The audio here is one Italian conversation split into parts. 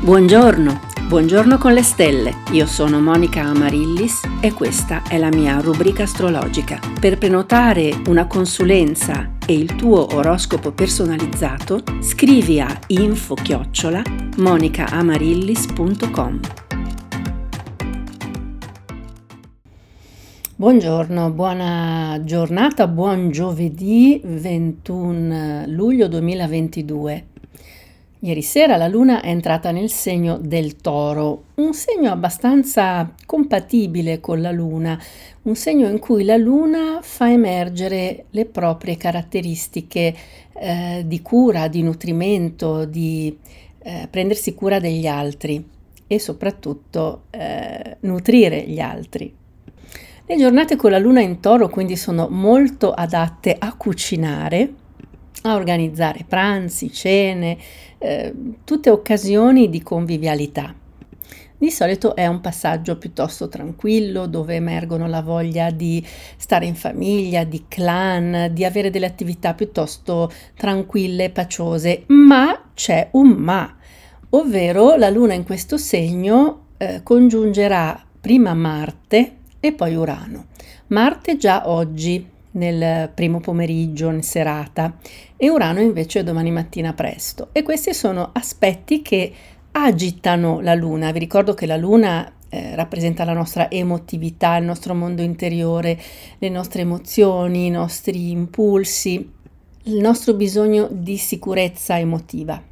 Buongiorno, buongiorno con le stelle. Io sono Monica Amarillis e questa è la mia rubrica astrologica. Per prenotare una consulenza e il tuo oroscopo personalizzato, scrivi a info-chiocciola monicaamarillis.com. Buongiorno, buona giornata, buon giovedì 21 luglio 2022. Ieri sera la luna è entrata nel segno del toro, un segno abbastanza compatibile con la luna, un segno in cui la luna fa emergere le proprie caratteristiche eh, di cura, di nutrimento, di eh, prendersi cura degli altri e soprattutto eh, nutrire gli altri. Le giornate con la luna in toro quindi sono molto adatte a cucinare, a organizzare pranzi, cene, eh, tutte occasioni di convivialità. Di solito è un passaggio piuttosto tranquillo dove emergono la voglia di stare in famiglia, di clan, di avere delle attività piuttosto tranquille e paciose, ma c'è un ma, ovvero la luna in questo segno eh, congiungerà prima Marte e poi Urano. Marte già oggi, nel primo pomeriggio, in serata, e Urano invece domani mattina presto. E questi sono aspetti che agitano la Luna. Vi ricordo che la Luna eh, rappresenta la nostra emotività, il nostro mondo interiore, le nostre emozioni, i nostri impulsi, il nostro bisogno di sicurezza emotiva.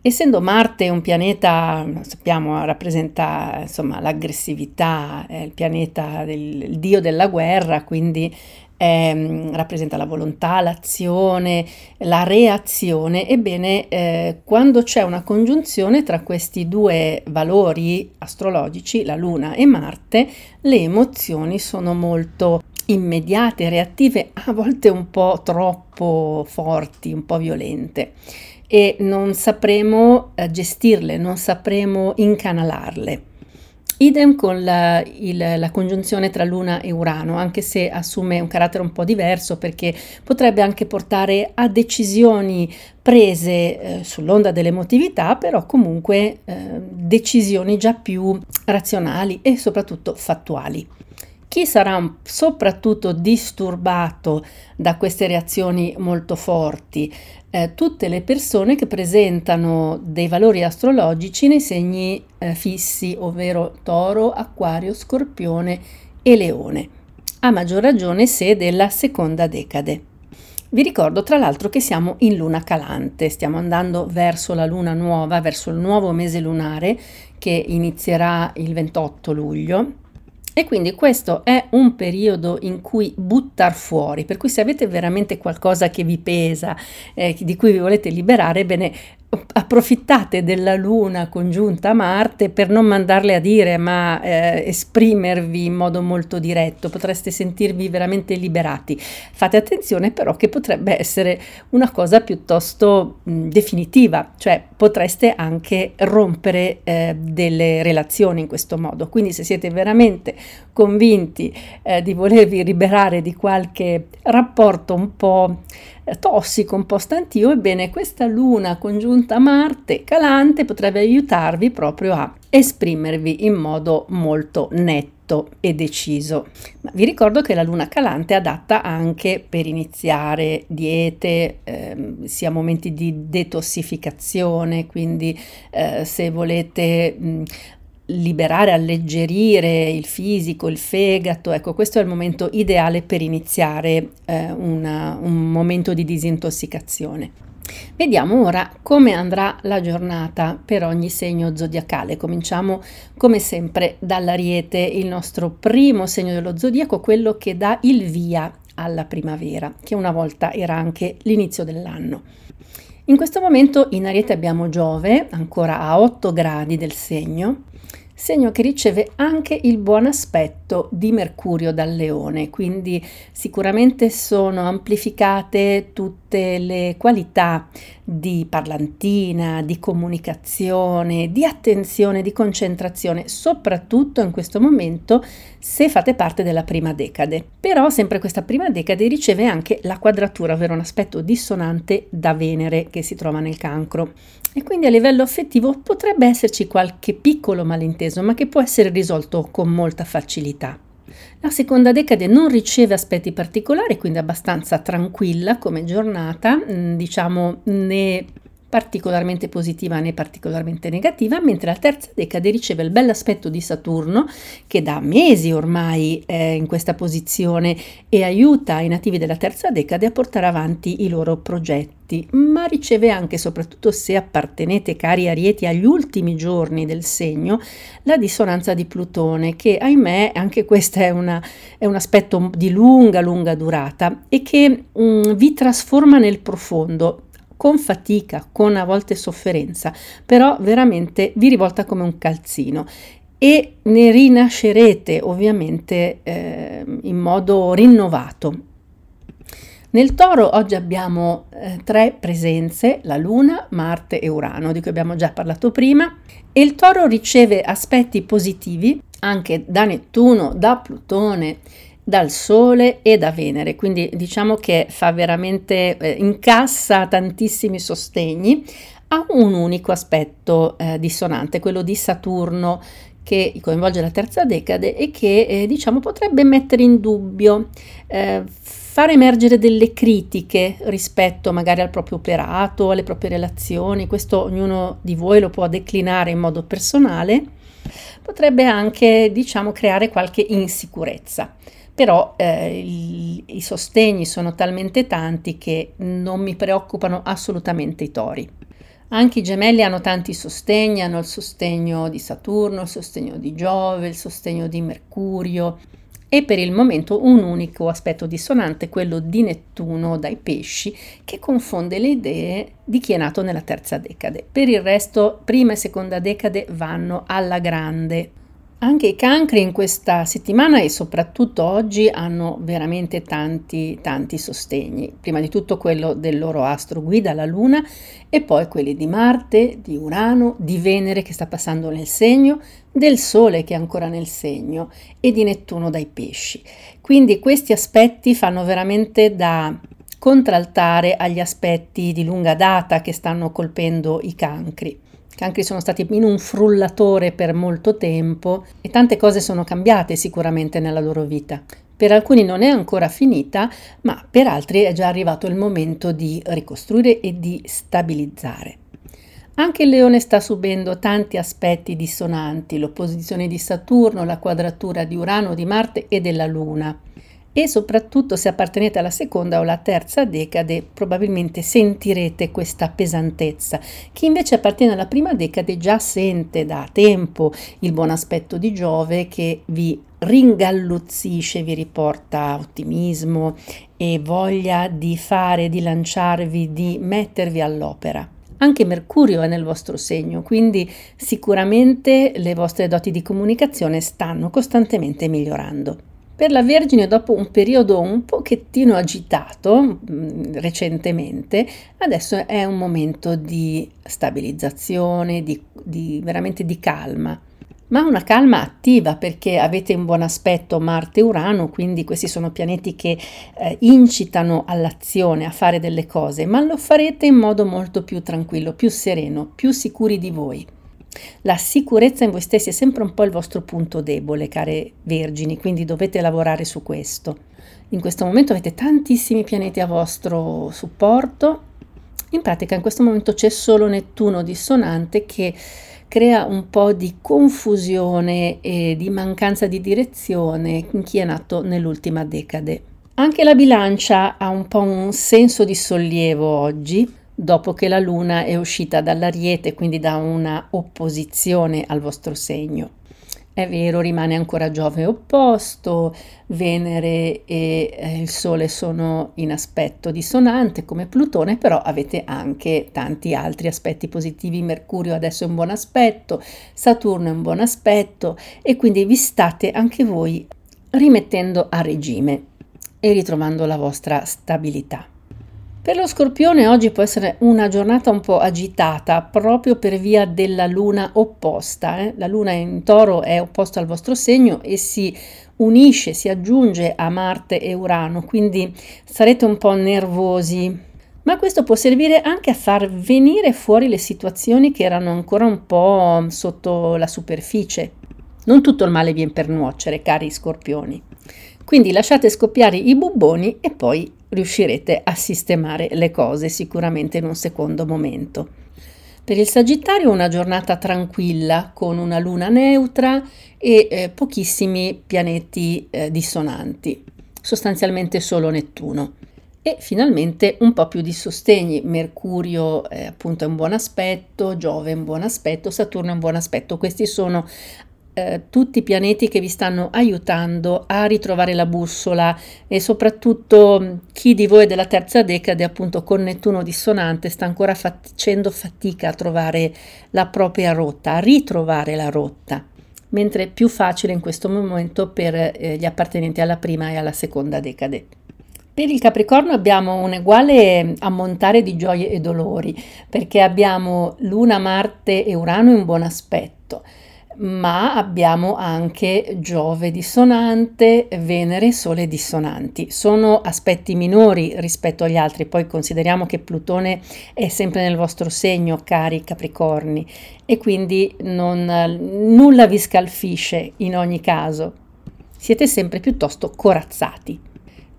Essendo Marte un pianeta, sappiamo, rappresenta insomma, l'aggressività, è il pianeta del il dio della guerra, quindi eh, rappresenta la volontà, l'azione, la reazione. Ebbene, eh, quando c'è una congiunzione tra questi due valori astrologici, la Luna e Marte, le emozioni sono molto immediate, reattive, a volte un po' troppo forti, un po' violente e non sapremo eh, gestirle, non sapremo incanalarle. Idem con la, il, la, congiunzione tra Luna e Urano, anche se assume un carattere un po' diverso perché potrebbe anche portare a decisioni prese eh, sull'onda dell'emotività, però comunque eh, decisioni già più razionali e soprattutto fattuali. Chi sarà soprattutto disturbato da queste reazioni molto forti? Eh, tutte le persone che presentano dei valori astrologici nei segni eh, fissi, ovvero toro, acquario, scorpione e leone, a maggior ragione se della seconda decade. Vi ricordo tra l'altro che siamo in luna calante, stiamo andando verso la luna nuova, verso il nuovo mese lunare che inizierà il 28 luglio e quindi questo è un periodo in cui buttar fuori, per cui se avete veramente qualcosa che vi pesa, eh, di cui vi volete liberare, bene, approfittate della luna congiunta a Marte per non mandarle a dire ma eh, esprimervi in modo molto diretto, potreste sentirvi veramente liberati. Fate attenzione però che potrebbe essere una cosa piuttosto mh, definitiva, cioè potreste anche rompere eh, delle relazioni in questo modo. Quindi se siete veramente convinti eh, di volervi liberare di qualche rapporto un po' tossico, un po' stantio, ebbene questa luna congiunta a Marte calante potrebbe aiutarvi proprio a esprimervi in modo molto netto e deciso. Ma vi ricordo che la luna calante è adatta anche per iniziare diete, eh, sia momenti di detossificazione, quindi eh, se volete mh, liberare, alleggerire il fisico, il fegato, ecco questo è il momento ideale per iniziare eh, una, un momento di disintossicazione. Vediamo ora come andrà la giornata per ogni segno zodiacale. Cominciamo come sempre dall'Ariete, il nostro primo segno dello zodiaco, quello che dà il via alla primavera, che una volta era anche l'inizio dell'anno. In questo momento in Ariete abbiamo Giove, ancora a 8 gradi del segno, segno che riceve anche il buon aspetto di Mercurio dal Leone, quindi sicuramente sono amplificate tutte tutte le qualità di parlantina, di comunicazione, di attenzione, di concentrazione, soprattutto in questo momento se fate parte della prima decade. Però sempre questa prima decade riceve anche la quadratura, ovvero un aspetto dissonante da Venere che si trova nel cancro. E quindi a livello affettivo potrebbe esserci qualche piccolo malinteso, ma che può essere risolto con molta facilità. La seconda decade non riceve aspetti particolari, quindi abbastanza tranquilla come giornata, mm, diciamo né particolarmente positiva né particolarmente negativa, mentre la terza decade riceve il bell'aspetto di Saturno che da mesi ormai è in questa posizione e aiuta i nativi della terza decade a portare avanti i loro progetti, ma riceve anche, soprattutto se appartenete cari arieti agli ultimi giorni del segno, la dissonanza di Plutone che ahimè anche questo è, è un aspetto di lunga lunga durata e che mm, vi trasforma nel profondo con fatica, con a volte sofferenza, però veramente vi rivolta come un calzino e ne rinascerete ovviamente eh, in modo rinnovato. Nel toro oggi abbiamo eh, tre presenze, la Luna, Marte e Urano, di cui abbiamo già parlato prima, e il toro riceve aspetti positivi anche da Nettuno, da Plutone dal Sole e da Venere, quindi diciamo che fa veramente, eh, incassa tantissimi sostegni, ha un unico aspetto eh, dissonante, quello di Saturno che coinvolge la terza decade e che eh, diciamo potrebbe mettere in dubbio, eh, far emergere delle critiche rispetto magari al proprio operato, alle proprie relazioni, questo ognuno di voi lo può declinare in modo personale, potrebbe anche diciamo creare qualche insicurezza però eh, i, sostegni sono talmente tanti che non mi preoccupano assolutamente i tori. Anche i gemelli hanno tanti sostegni, hanno il sostegno di Saturno, il sostegno di Giove, il sostegno di Mercurio e per il momento un unico aspetto dissonante, quello di Nettuno dai pesci, che confonde le idee di chi è nato nella terza decade. Per il resto, prima e seconda decade vanno alla grande. Anche i cancri in questa settimana e soprattutto oggi hanno veramente tanti, tanti sostegni. Prima di tutto quello del loro astro guida, la Luna, e poi quelli di Marte, di Urano, di Venere che sta passando nel segno, del Sole che è ancora nel segno e di Nettuno dai pesci. Quindi questi aspetti fanno veramente da contraltare agli aspetti di lunga data che stanno colpendo i cancri cancri sono stati in un frullatore per molto tempo e tante cose sono cambiate sicuramente nella loro vita. Per alcuni non è ancora finita, ma per altri è già arrivato il momento di ricostruire e di stabilizzare. Anche il leone sta subendo tanti aspetti dissonanti, l'opposizione di Saturno, la quadratura di Urano, di Marte e della Luna e soprattutto se appartenete alla seconda o alla terza decade probabilmente sentirete questa pesantezza. Chi invece appartiene alla prima decade già sente da tempo il buon aspetto di Giove che vi ringalluzzisce, vi riporta ottimismo e voglia di fare, di lanciarvi, di mettervi all'opera. Anche Mercurio è nel vostro segno, quindi sicuramente le vostre doti di comunicazione stanno costantemente migliorando. Per la Vergine, dopo un periodo un pochettino agitato mm, recentemente, adesso è un momento di stabilizzazione, di, di, veramente di calma. Ma una calma attiva perché avete un buon aspetto Marte e Urano, quindi questi sono pianeti che eh, incitano all'azione, a fare delle cose, ma lo farete in modo molto più tranquillo, più sereno, più sicuri di voi. La sicurezza in voi stessi è sempre un po' il vostro punto debole, care vergini, quindi dovete lavorare su questo. In questo momento avete tantissimi pianeti a vostro supporto. In pratica in questo momento c'è solo Nettuno dissonante che crea un po' di confusione e di mancanza di direzione in chi è nato nell'ultima decade. Anche la bilancia ha un po' un senso di sollievo oggi, dopo che la Luna è uscita dall'Ariete, quindi da una opposizione al vostro segno. È vero, rimane ancora Giove opposto, Venere e eh, il Sole sono in aspetto dissonante come Plutone, però avete anche tanti altri aspetti positivi. Mercurio adesso è un buon aspetto, Saturno è un buon aspetto e quindi vi state anche voi rimettendo a regime e ritrovando la vostra stabilità. Per lo scorpione oggi può essere una giornata un po' agitata proprio per via della luna opposta. Eh? La luna in toro è opposta al vostro segno e si unisce, si aggiunge a Marte e Urano, quindi sarete un po' nervosi. Ma questo può servire anche a far venire fuori le situazioni che erano ancora un po' sotto la superficie. Non tutto il male viene per nuocere, cari scorpioni. Quindi lasciate scoppiare i bubboni e poi riuscirete a sistemare le cose sicuramente in un secondo momento. Per il Sagittario una giornata tranquilla con una luna neutra e eh, pochissimi pianeti eh, dissonanti, sostanzialmente solo Nettuno. E finalmente un po' più di sostegni. Mercurio eh, appunto è un buon aspetto, Giove è un buon aspetto, Saturno è un buon aspetto. Questi sono eh, tutti i pianeti che vi stanno aiutando a ritrovare la bussola e soprattutto mm, chi di voi della terza decade appunto con Nettuno dissonante sta ancora facendo fatica a trovare la propria rotta, a ritrovare la rotta mentre è più facile in questo momento per eh, gli appartenenti alla prima e alla seconda decade. Per il Capricorno abbiamo un uguale ammontare di gioie e dolori, perché abbiamo Luna, Marte e Urano in buon aspetto ma abbiamo anche Giove dissonante, Venere e Sole dissonanti. Sono aspetti minori rispetto agli altri, poi consideriamo che Plutone è sempre nel vostro segno, cari Capricorni, e quindi non, nulla vi scalfisce in ogni caso. Siete sempre piuttosto corazzati.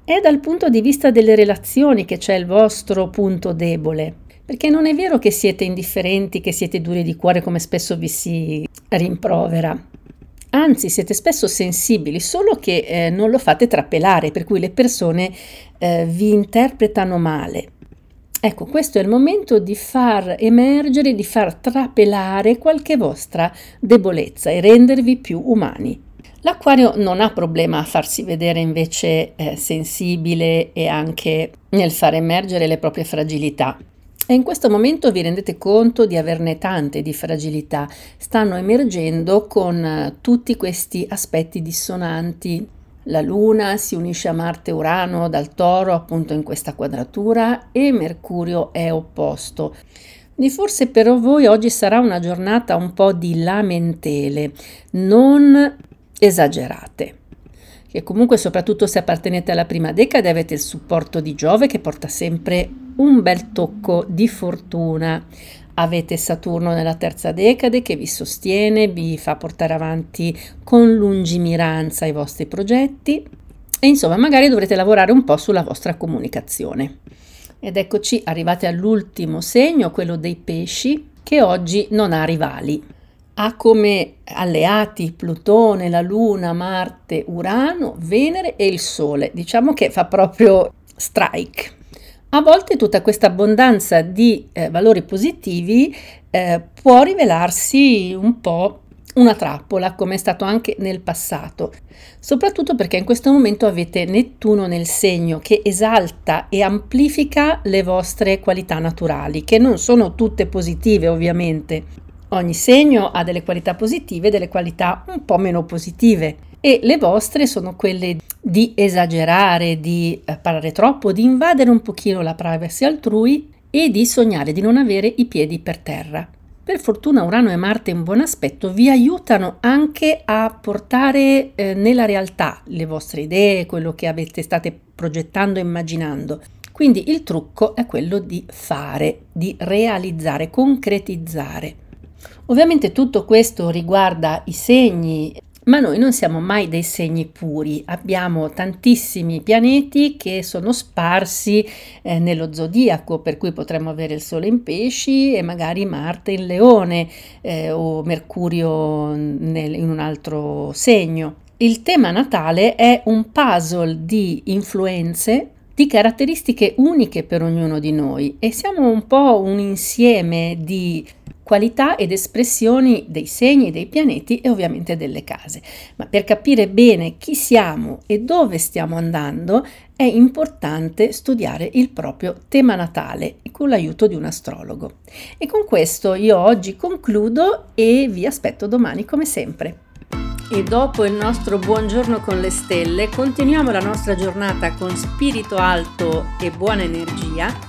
È dal punto di vista delle relazioni che c'è il vostro punto debole perché non è vero che siete indifferenti, che siete duri di cuore come spesso vi si rimprovera. Anzi, siete spesso sensibili, solo che eh, non lo fate trapelare, per cui le persone eh, vi interpretano male. Ecco, questo è il momento di far emergere, di far trapelare qualche vostra debolezza e rendervi più umani. L'acquario non ha problema a farsi vedere invece eh, sensibile e anche nel far emergere le proprie fragilità. E in questo momento vi rendete conto di averne tante di fragilità, stanno emergendo con eh, tutti questi aspetti dissonanti. La Luna si unisce a Marte Urano dal Toro appunto in questa quadratura e Mercurio è opposto. Di forse per voi oggi sarà una giornata un po' di lamentele, non esagerate che comunque soprattutto se appartenete alla prima decade avete il supporto di Giove che porta sempre un bel tocco di fortuna. Avete Saturno nella terza decade che vi sostiene, vi fa portare avanti con lungimiranza i vostri progetti e insomma magari dovrete lavorare un po' sulla vostra comunicazione. Ed eccoci arrivati all'ultimo segno, quello dei pesci, che oggi non ha rivali ha come alleati Plutone, la Luna, Marte, Urano, Venere e il Sole. Diciamo che fa proprio strike. A volte tutta questa abbondanza di eh, valori positivi eh, può rivelarsi un po' una trappola, come è stato anche nel passato, soprattutto perché in questo momento avete Nettuno nel segno che esalta e amplifica le vostre qualità naturali, che non sono tutte positive ovviamente, Ogni segno ha delle qualità positive e delle qualità un po' meno positive e le vostre sono quelle di esagerare, di eh, parlare troppo, di invadere un pochino la privacy altrui e di sognare di non avere i piedi per terra. Per fortuna Urano e Marte in buon aspetto vi aiutano anche a portare eh, nella realtà le vostre idee, quello che avete state progettando e immaginando. Quindi il trucco è quello di fare, di realizzare, concretizzare. Ovviamente tutto questo riguarda i segni, ma noi non siamo mai dei segni puri, abbiamo tantissimi pianeti che sono sparsi eh, nello zodiaco, per cui potremmo avere il Sole in pesci e magari Marte in leone eh, o Mercurio nel, in un altro segno. Il tema natale è un puzzle di influenze di caratteristiche uniche per ognuno di noi e siamo un po' un insieme di qualità ed espressioni dei segni, dei pianeti e ovviamente delle case. Ma per capire bene chi siamo e dove stiamo andando è importante studiare il proprio tema natale con l'aiuto di un astrologo. E con questo io oggi concludo e vi aspetto domani come sempre. E dopo il nostro buongiorno con le stelle, continuiamo la nostra giornata con spirito alto e buona energia